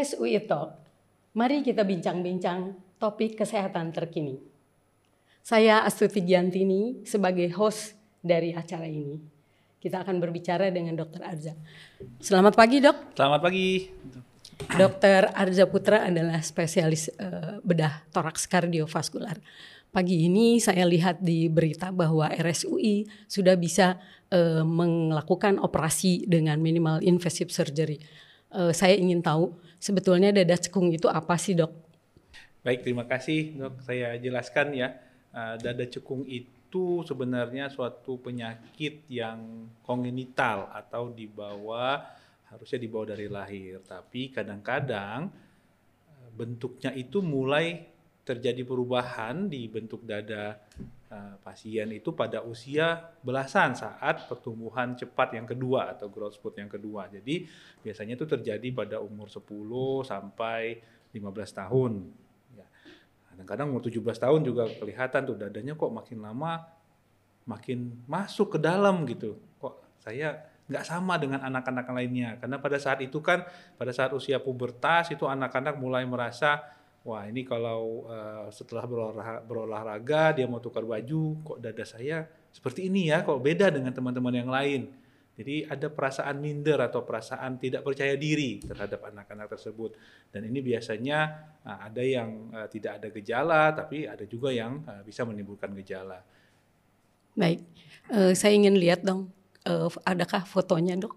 RSUI Talk. Mari kita bincang-bincang topik kesehatan terkini. Saya Astuti Giantini sebagai host dari acara ini. Kita akan berbicara dengan Dr. Arza. Selamat pagi, Dok. Selamat pagi. Dr. Arza Putra adalah spesialis uh, bedah toraks kardiovaskular. Pagi ini saya lihat di berita bahwa RSUI sudah bisa uh, melakukan operasi dengan minimal invasive surgery. Uh, saya ingin tahu sebetulnya dada cekung itu apa sih, Dok? Baik, terima kasih, Dok. Saya jelaskan ya. Uh, dada cekung itu sebenarnya suatu penyakit yang kongenital atau dibawa harusnya dibawa dari lahir, tapi kadang-kadang eh, bentuknya itu mulai terjadi perubahan di bentuk dada pasien itu pada usia belasan saat pertumbuhan cepat yang kedua atau growth spurt yang kedua. Jadi biasanya itu terjadi pada umur 10 sampai 15 tahun. Ya. Kadang-kadang umur 17 tahun juga kelihatan tuh dadanya kok makin lama makin masuk ke dalam gitu. Kok saya nggak sama dengan anak-anak lainnya karena pada saat itu kan pada saat usia pubertas itu anak-anak mulai merasa wah ini kalau uh, setelah berolahraga, berolahraga dia mau tukar baju kok dada saya seperti ini ya kok beda dengan teman-teman yang lain? Jadi ada perasaan minder atau perasaan tidak percaya diri terhadap anak-anak tersebut. Dan ini biasanya uh, ada yang uh, tidak ada gejala tapi ada juga yang uh, bisa menimbulkan gejala. Baik. Uh, saya ingin lihat dong uh, adakah fotonya dok?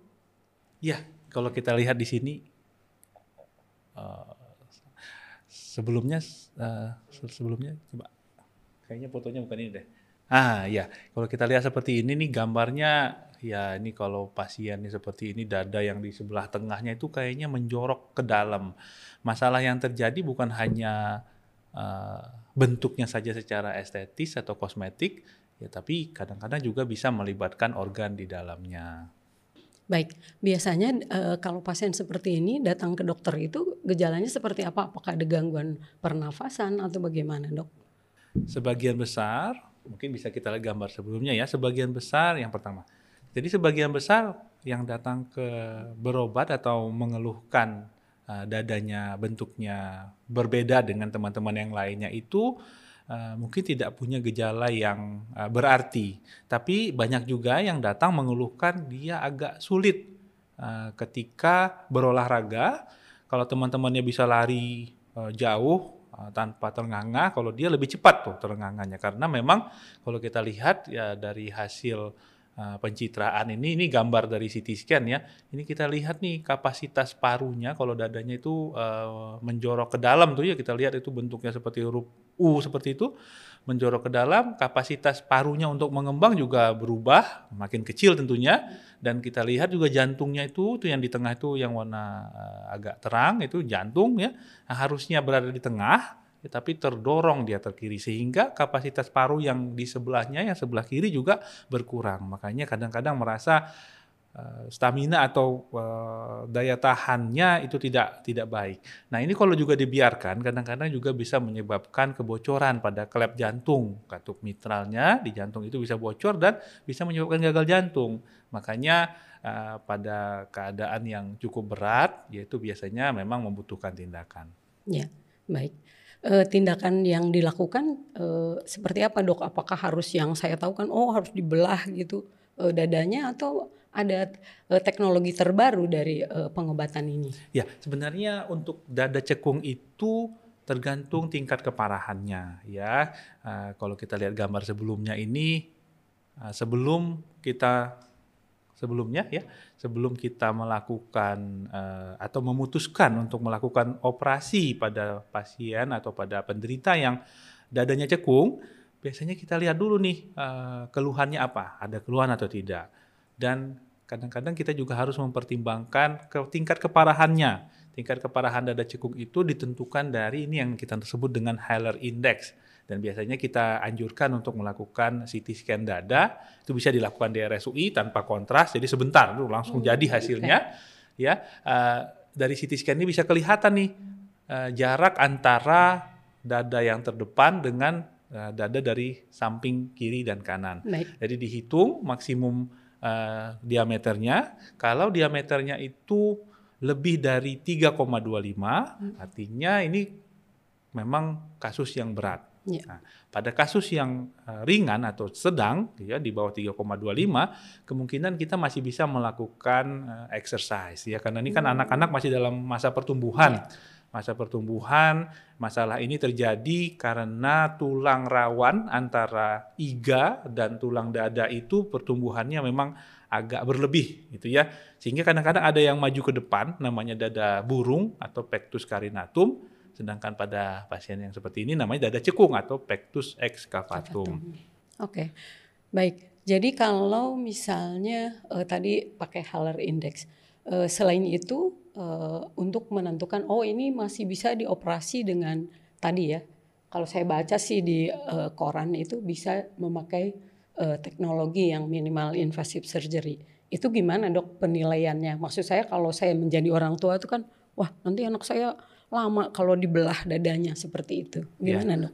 Ya, kalau kita lihat di sini uh, sebelumnya uh, sebelumnya coba kayaknya fotonya bukan ini deh. Ah ya, kalau kita lihat seperti ini nih gambarnya ya ini kalau pasien ini seperti ini dada yang di sebelah tengahnya itu kayaknya menjorok ke dalam. Masalah yang terjadi bukan hanya uh, bentuknya saja secara estetis atau kosmetik, ya tapi kadang-kadang juga bisa melibatkan organ di dalamnya. Baik, biasanya e, kalau pasien seperti ini datang ke dokter itu gejalanya seperti apa? Apakah ada gangguan pernafasan atau bagaimana, dok? Sebagian besar, mungkin bisa kita lihat gambar sebelumnya ya. Sebagian besar yang pertama. Jadi sebagian besar yang datang ke berobat atau mengeluhkan uh, dadanya bentuknya berbeda dengan teman-teman yang lainnya itu uh, mungkin tidak punya gejala yang uh, berarti, tapi banyak juga yang datang mengeluhkan dia agak sulit uh, ketika berolahraga. Kalau teman-temannya bisa lari uh, jauh uh, tanpa terengah kalau dia lebih cepat tuh terengah karena memang kalau kita lihat ya dari hasil uh, pencitraan ini ini gambar dari CT scan ya. Ini kita lihat nih kapasitas parunya kalau dadanya itu uh, menjorok ke dalam tuh ya kita lihat itu bentuknya seperti huruf U seperti itu menjorok ke dalam, kapasitas parunya untuk mengembang juga berubah, makin kecil tentunya, dan kita lihat juga jantungnya itu, itu yang di tengah itu yang warna uh, agak terang itu jantung ya, nah, harusnya berada di tengah, tapi terdorong dia terkiri sehingga kapasitas paru yang di sebelahnya yang sebelah kiri juga berkurang. Makanya kadang-kadang merasa uh, stamina atau uh, daya tahannya itu tidak tidak baik. Nah, ini kalau juga dibiarkan kadang-kadang juga bisa menyebabkan kebocoran pada klep jantung. Katup mitralnya di jantung itu bisa bocor dan bisa menyebabkan gagal jantung. Makanya uh, pada keadaan yang cukup berat yaitu biasanya memang membutuhkan tindakan. Ya, baik uh, tindakan yang dilakukan uh, seperti apa dok? Apakah harus yang saya tahu kan oh harus dibelah gitu uh, dadanya atau ada uh, teknologi terbaru dari uh, pengobatan ini? Ya sebenarnya untuk dada cekung itu tergantung tingkat keparahannya ya. Uh, kalau kita lihat gambar sebelumnya ini uh, sebelum kita sebelumnya ya. Sebelum kita melakukan uh, atau memutuskan untuk melakukan operasi pada pasien atau pada penderita yang dadanya cekung biasanya kita lihat dulu nih uh, keluhannya apa ada keluhan atau tidak. Dan kadang-kadang kita juga harus mempertimbangkan ke tingkat keparahannya. Tingkat keparahan dada cekung itu ditentukan dari ini yang kita sebut dengan Haller Index dan biasanya kita anjurkan untuk melakukan CT scan dada itu bisa dilakukan di RSUI tanpa kontras jadi sebentar itu langsung hmm, jadi hasilnya okay. ya uh, dari CT scan ini bisa kelihatan nih uh, jarak antara dada yang terdepan dengan uh, dada dari samping kiri dan kanan Baik. jadi dihitung maksimum uh, diameternya kalau diameternya itu lebih dari 3,25 hmm. artinya ini memang kasus yang berat. Ya. Nah, pada kasus yang uh, ringan atau sedang ya di bawah 3,25 kemungkinan kita masih bisa melakukan uh, exercise ya karena ini kan hmm. anak-anak masih dalam masa pertumbuhan. Ya. Masa pertumbuhan, masalah ini terjadi karena tulang rawan antara iga dan tulang dada itu pertumbuhannya memang agak berlebih gitu ya. Sehingga kadang-kadang ada yang maju ke depan namanya dada burung atau pectus carinatum Sedangkan pada pasien yang seperti ini namanya dada cekung atau pectus excavatum. Oke, okay. baik. Jadi kalau misalnya uh, tadi pakai Haller Index, uh, selain itu uh, untuk menentukan oh ini masih bisa dioperasi dengan tadi ya. Kalau saya baca sih di uh, koran itu bisa memakai uh, teknologi yang minimal invasive surgery. Itu gimana dok penilaiannya? Maksud saya kalau saya menjadi orang tua itu kan, wah nanti anak saya lama kalau dibelah dadanya seperti itu. Gimana ya. dok?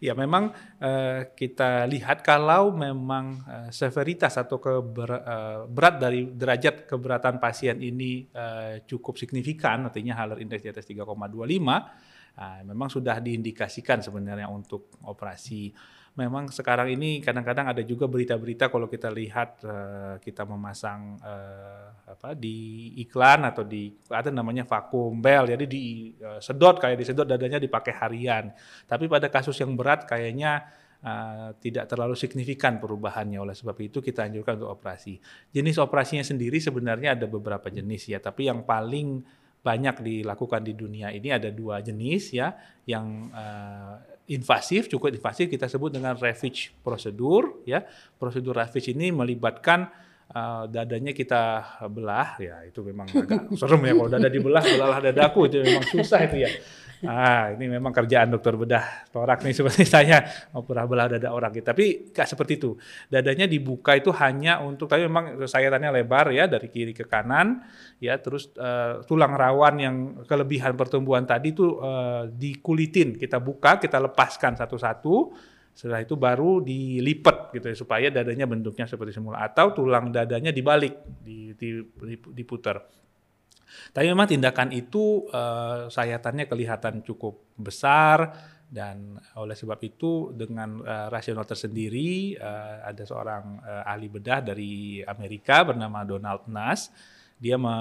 Ya memang uh, kita lihat kalau memang uh, severitas atau keber, uh, berat dari derajat keberatan pasien ini uh, cukup signifikan, artinya Haller Index di atas 3,25, uh, memang sudah diindikasikan sebenarnya untuk operasi memang sekarang ini kadang-kadang ada juga berita-berita kalau kita lihat uh, kita memasang uh, apa di iklan atau di ada namanya vakum bel. Jadi di uh, sedot kayak disedot dadanya dipakai harian. Tapi pada kasus yang berat kayaknya uh, tidak terlalu signifikan perubahannya. Oleh sebab itu kita anjurkan untuk operasi. Jenis operasinya sendiri sebenarnya ada beberapa jenis ya. Tapi yang paling banyak dilakukan di dunia ini ada dua jenis ya yang uh, invasif, cukup invasif kita sebut dengan ravage prosedur ya. Prosedur ravage ini melibatkan uh, dadanya kita belah ya itu memang agak serem ya kalau dada dibelah belahlah dadaku itu memang susah itu ya. Ah, ini memang kerjaan dokter bedah torak nih seperti saya mau pernah belah dada orang gitu. Tapi nggak seperti itu. Dadanya dibuka itu hanya untuk tapi memang sayatannya lebar ya dari kiri ke kanan ya terus uh, tulang rawan yang kelebihan pertumbuhan tadi itu uh, dikulitin, kita buka, kita lepaskan satu-satu. Setelah itu baru dilipat gitu ya supaya dadanya bentuknya seperti semula atau tulang dadanya dibalik, diputar. Tapi memang tindakan itu uh, sayatannya kelihatan cukup besar dan oleh sebab itu dengan uh, rasional tersendiri uh, ada seorang uh, ahli bedah dari Amerika bernama Donald Nass. Dia me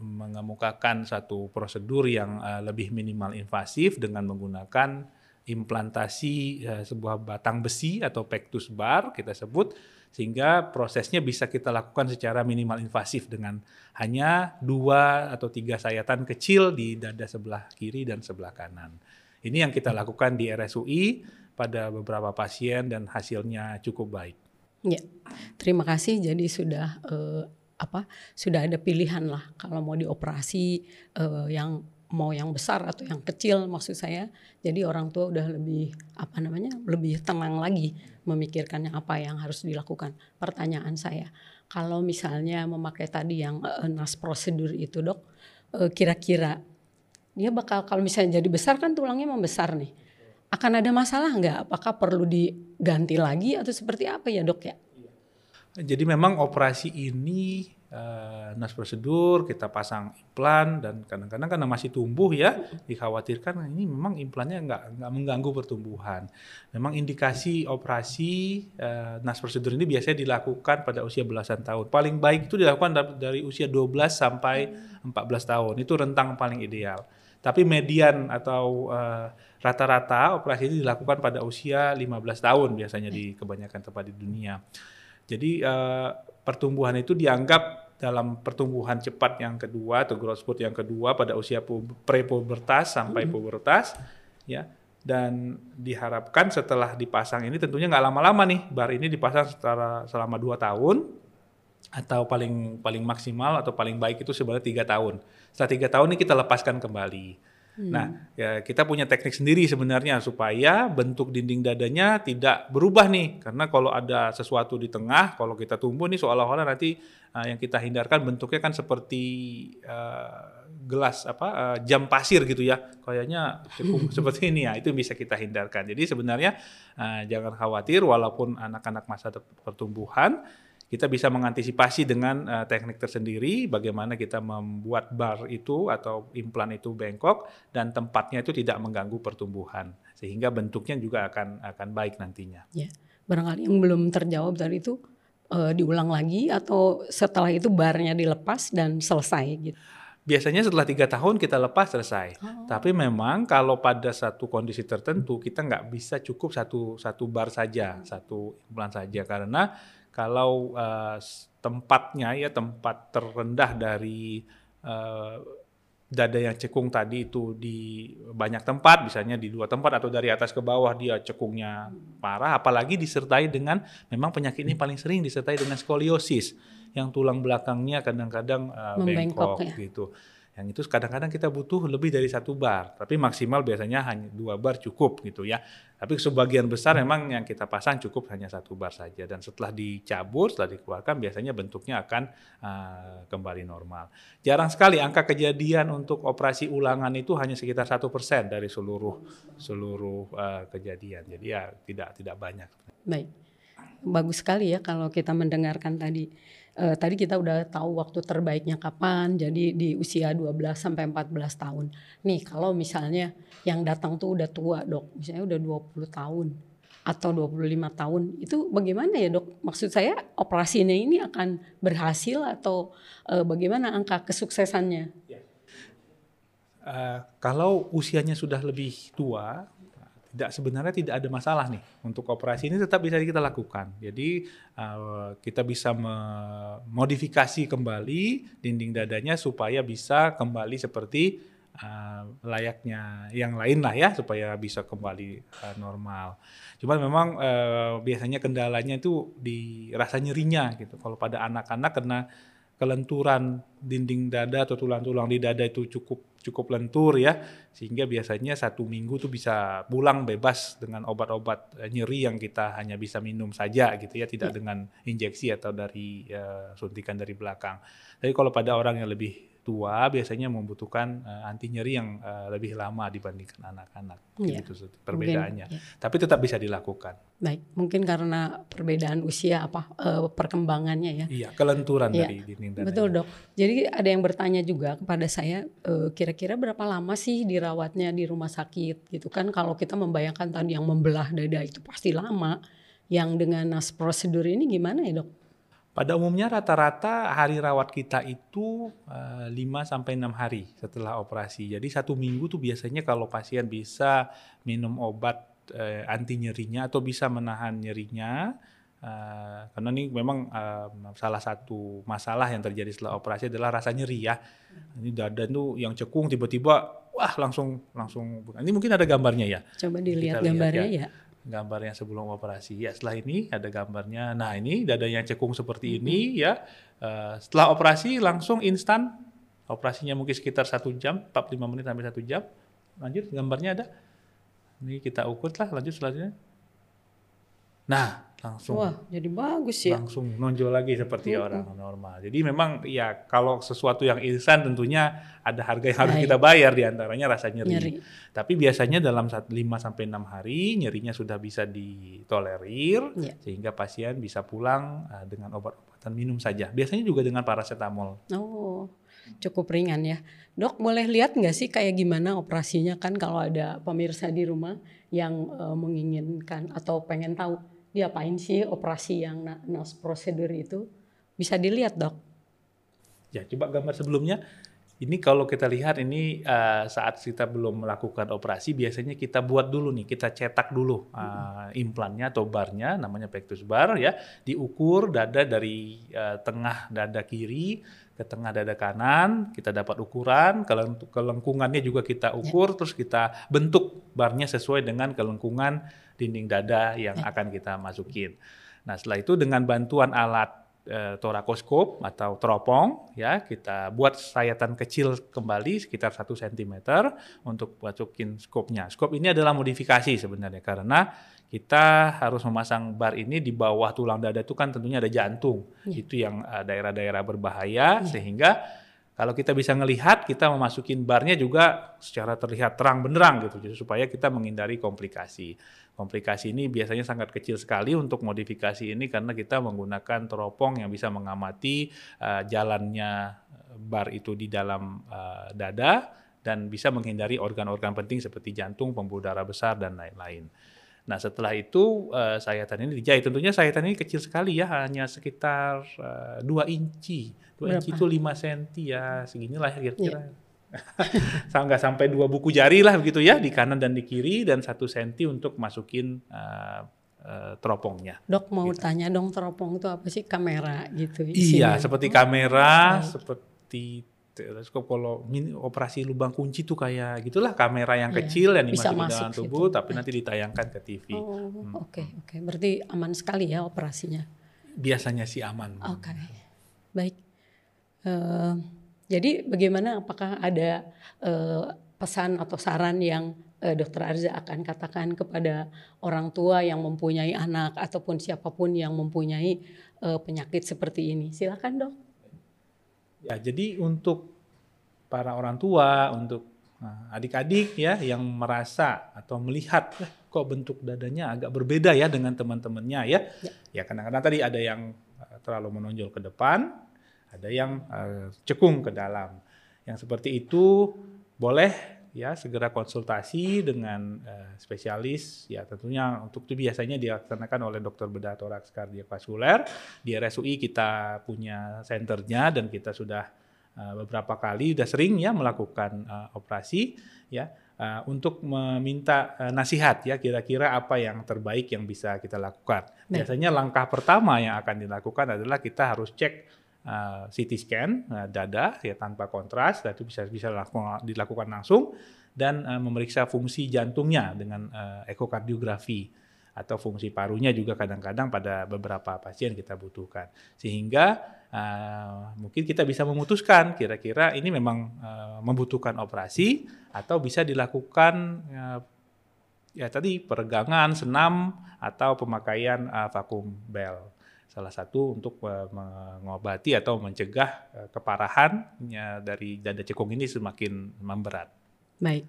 mengemukakan satu prosedur yang uh, lebih minimal invasif dengan menggunakan implantasi uh, sebuah batang besi atau pectus bar kita sebut sehingga prosesnya bisa kita lakukan secara minimal invasif dengan hanya dua atau tiga sayatan kecil di dada sebelah kiri dan sebelah kanan. Ini yang kita lakukan di RSUI pada beberapa pasien dan hasilnya cukup baik. Ya, terima kasih. Jadi sudah eh, apa? Sudah ada pilihan lah kalau mau dioperasi eh, yang mau yang besar atau yang kecil maksud saya. Jadi orang tua udah lebih apa namanya lebih tenang lagi memikirkannya apa yang harus dilakukan. Pertanyaan saya, kalau misalnya memakai tadi yang uh, nas prosedur itu dok, eh, kira-kira dia bakal kalau misalnya jadi besar kan tulangnya membesar nih, akan ada masalah nggak? Apakah perlu diganti lagi atau seperti apa ya dok ya? Jadi memang operasi ini uh, nas prosedur, kita pasang implan dan kadang-kadang karena masih tumbuh ya, dikhawatirkan ini memang implannya nggak nggak mengganggu pertumbuhan. Memang indikasi operasi uh, nas prosedur ini biasanya dilakukan pada usia belasan tahun. Paling baik itu dilakukan dari usia 12 sampai 14 tahun. Itu rentang paling ideal. Tapi median atau uh, rata-rata operasi ini dilakukan pada usia 15 tahun biasanya di kebanyakan tempat di dunia. Jadi uh, pertumbuhan itu dianggap dalam pertumbuhan cepat yang kedua atau growth spurt yang kedua pada usia pre-pubertas sampai mm-hmm. pubertas ya. Dan diharapkan setelah dipasang ini tentunya nggak lama-lama nih bar ini dipasang secara selama dua tahun atau paling paling maksimal atau paling baik itu sebenarnya tiga tahun. Setelah tiga tahun ini kita lepaskan kembali Hmm. Nah, ya kita punya teknik sendiri sebenarnya supaya bentuk dinding dadanya tidak berubah nih. Karena kalau ada sesuatu di tengah, kalau kita tumbuh nih seolah-olah nanti uh, yang kita hindarkan bentuknya kan seperti uh, gelas apa uh, jam pasir gitu ya. Kayaknya cukup seperti ini ya. Itu bisa kita hindarkan. Jadi sebenarnya uh, jangan khawatir walaupun anak-anak masa pertumbuhan kita bisa mengantisipasi dengan uh, teknik tersendiri bagaimana kita membuat bar itu atau implan itu bengkok dan tempatnya itu tidak mengganggu pertumbuhan sehingga bentuknya juga akan akan baik nantinya. Ya, barangkali yang belum terjawab tadi itu uh, diulang lagi atau setelah itu barnya dilepas dan selesai gitu. Biasanya setelah tiga tahun kita lepas selesai. Oh. Tapi memang kalau pada satu kondisi tertentu kita nggak bisa cukup satu satu bar saja, satu implan saja karena kalau uh, tempatnya ya tempat terendah dari uh, dada yang cekung tadi itu di banyak tempat, misalnya di dua tempat atau dari atas ke bawah dia cekungnya parah, apalagi disertai dengan memang penyakit ini paling sering disertai dengan skoliosis yang tulang belakangnya kadang-kadang uh, bengkok ya. gitu. Yang itu kadang-kadang kita butuh lebih dari satu bar, tapi maksimal biasanya hanya dua bar cukup gitu ya. Tapi sebagian besar memang yang kita pasang cukup hanya satu bar saja. Dan setelah dicabut, setelah dikeluarkan, biasanya bentuknya akan uh, kembali normal. Jarang sekali angka kejadian untuk operasi ulangan itu hanya sekitar satu persen dari seluruh seluruh uh, kejadian. Jadi ya tidak tidak banyak. Baik, bagus sekali ya kalau kita mendengarkan tadi uh, tadi kita udah tahu waktu terbaiknya kapan, jadi di usia 12 sampai 14 tahun. Nih kalau misalnya yang datang tuh udah tua dok, misalnya udah 20 tahun atau 25 tahun, itu bagaimana ya dok? Maksud saya operasinya ini akan berhasil atau uh, bagaimana angka kesuksesannya? Uh, kalau usianya sudah lebih tua, tidak sebenarnya tidak ada masalah nih untuk operasi ini tetap bisa kita lakukan. Jadi uh, kita bisa memodifikasi kembali dinding dadanya supaya bisa kembali seperti uh, layaknya yang lain lah ya supaya bisa kembali uh, normal. Cuma memang uh, biasanya kendalanya itu di rasa nyerinya gitu. Kalau pada anak-anak kena kelenturan dinding dada atau tulang-tulang di dada itu cukup cukup lentur ya sehingga biasanya satu minggu tuh bisa pulang bebas dengan obat-obat eh, nyeri yang kita hanya bisa minum saja gitu ya tidak ya. dengan injeksi atau dari uh, suntikan dari belakang. Tapi kalau pada orang yang lebih tua biasanya membutuhkan uh, anti nyeri yang uh, lebih lama dibandingkan anak-anak. Ya. Gitu perbedaannya. Mungkin, ya. Tapi tetap bisa dilakukan. Baik, mungkin karena perbedaan usia apa uh, perkembangannya ya. Iya, kelenturan ya. dari dinding dan Betul, Dok. Jadi ada yang bertanya juga kepada saya kira kira-kira berapa lama sih dirawatnya di rumah sakit gitu kan kalau kita membayangkan tadi yang membelah dada itu pasti lama. Yang dengan nas prosedur ini gimana ya, Dok? Pada umumnya rata-rata hari rawat kita itu uh, eh, 5 sampai 6 hari setelah operasi. Jadi satu minggu tuh biasanya kalau pasien bisa minum obat uh, anti nyerinya atau bisa menahan nyerinya uh, karena ini memang uh, salah satu masalah yang terjadi setelah operasi adalah rasa nyeri ya. Ini dada tuh yang cekung tiba-tiba wah langsung langsung ini mungkin ada gambarnya ya. Coba dilihat gambarnya ya. ya gambarnya sebelum operasi. Ya setelah ini ada gambarnya. Nah ini dadanya cekung seperti mm-hmm. ini ya. Uh, setelah operasi langsung instan. Operasinya mungkin sekitar satu jam, 45 menit sampai satu jam. Lanjut gambarnya ada. Ini kita ukur lah lanjut selanjutnya. Nah langsung. Wah jadi bagus ya. Langsung nonjol lagi seperti hmm. orang normal. Jadi memang ya kalau sesuatu yang instan tentunya ada harga yang harus kita bayar di antaranya rasa nyeri. nyeri. Tapi biasanya dalam 5 sampai enam hari nyerinya sudah bisa ditolerir ya. sehingga pasien bisa pulang uh, dengan obat-obatan minum saja. Biasanya juga dengan paracetamol. Oh cukup ringan ya. Dok boleh lihat nggak sih kayak gimana operasinya? Kan kalau ada pemirsa di rumah yang uh, menginginkan atau pengen tahu diapain sih operasi yang NAS prosedur itu? Bisa dilihat dok. Ya coba gambar sebelumnya. Ini kalau kita lihat ini uh, saat kita belum melakukan operasi biasanya kita buat dulu nih, kita cetak dulu uh, implannya atau barnya, namanya pectus bar ya, diukur dada dari uh, tengah dada kiri ke tengah dada kanan, kita dapat ukuran, kelengkungannya juga kita ukur, ya. terus kita bentuk barnya sesuai dengan kelengkungan dinding dada yang ya. akan kita masukin. Nah setelah itu dengan bantuan alat e, torakoskop atau teropong, ya kita buat sayatan kecil kembali sekitar satu cm untuk masukin skopnya. Skop ini adalah modifikasi sebenarnya karena kita harus memasang bar ini di bawah tulang dada itu kan tentunya ada jantung. Ya. Itu yang eh, daerah-daerah berbahaya ya. sehingga Kalau kita bisa ngelihat, kita memasukin barnya juga secara terlihat terang benderang gitu, jadi supaya kita menghindari komplikasi. Komplikasi ini biasanya sangat kecil sekali untuk modifikasi ini karena kita menggunakan teropong yang bisa mengamati uh, jalannya bar itu di dalam uh, dada dan bisa menghindari organ-organ penting seperti jantung, pembuluh darah besar dan lain-lain. Nah setelah itu uh, sayatan ini dijahit. Tentunya sayatan ini kecil sekali ya, hanya sekitar uh, 2 inci. 2 Berapa? inci itu 5 senti ya, seginilah kira-kira. Ya. nggak sampai dua buku jari lah begitu ya di kanan dan di kiri dan satu senti untuk masukin uh, uh, teropongnya. Dok mau gitu. tanya dong teropong itu apa sih kamera gitu? Isinya. Iya seperti kamera, oh, seperti teleskop kalau operasi lubang kunci tuh kayak gitulah kamera yang yeah. kecil yang dimasukin di dalam tubuh situ. tapi nanti ditayangkan ke TV. Oh, oke hmm. oke. Okay, okay. Berarti aman sekali ya operasinya. Biasanya sih aman. Oke. Okay. Baik. Uh, jadi bagaimana apakah ada uh, pesan atau saran yang uh, Dokter Arza akan katakan kepada orang tua yang mempunyai anak ataupun siapa pun yang mempunyai uh, penyakit seperti ini? Silakan, Dok. Ya, jadi untuk para orang tua, untuk nah, adik-adik ya yang merasa atau melihat eh, kok bentuk dadanya agak berbeda ya dengan teman-temannya ya. Ya, ya kadang-kadang tadi ada yang eh, terlalu menonjol ke depan, ada yang uh, cekung ke dalam. Yang seperti itu boleh ya segera konsultasi dengan uh, spesialis. Ya tentunya untuk itu biasanya dilaksanakan oleh dokter bedah toraks kardiovaskuler. Di RSUI kita punya senternya dan kita sudah uh, beberapa kali sudah sering ya melakukan uh, operasi ya. Uh, untuk meminta uh, nasihat ya kira-kira apa yang terbaik yang bisa kita lakukan. Biasanya langkah pertama yang akan dilakukan adalah kita harus cek uh, CT scan uh, dada ya tanpa kontras dan itu bisa bisa dilakukan langsung dan uh, memeriksa fungsi jantungnya dengan ekokardiografi atau fungsi parunya juga kadang-kadang pada beberapa pasien kita butuhkan. Sehingga uh, mungkin kita bisa memutuskan kira-kira ini memang uh, membutuhkan operasi atau bisa dilakukan uh, ya tadi peregangan senam atau pemakaian uh, vakum bel salah satu untuk uh, mengobati atau mencegah uh, keparahan ya, dari dada cekung ini semakin memberat. Baik,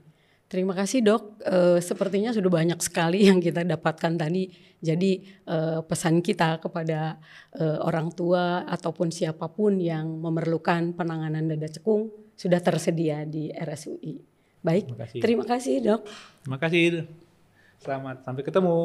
terima kasih dok. E, sepertinya sudah banyak sekali yang kita dapatkan tadi. Jadi e, pesan kita kepada e, orang tua ataupun siapa pun yang memerlukan penanganan dada cekung sudah tersedia di RSUI. Baik, terima kasih, terima kasih dok. Terima kasih. Selamat sampai ketemu.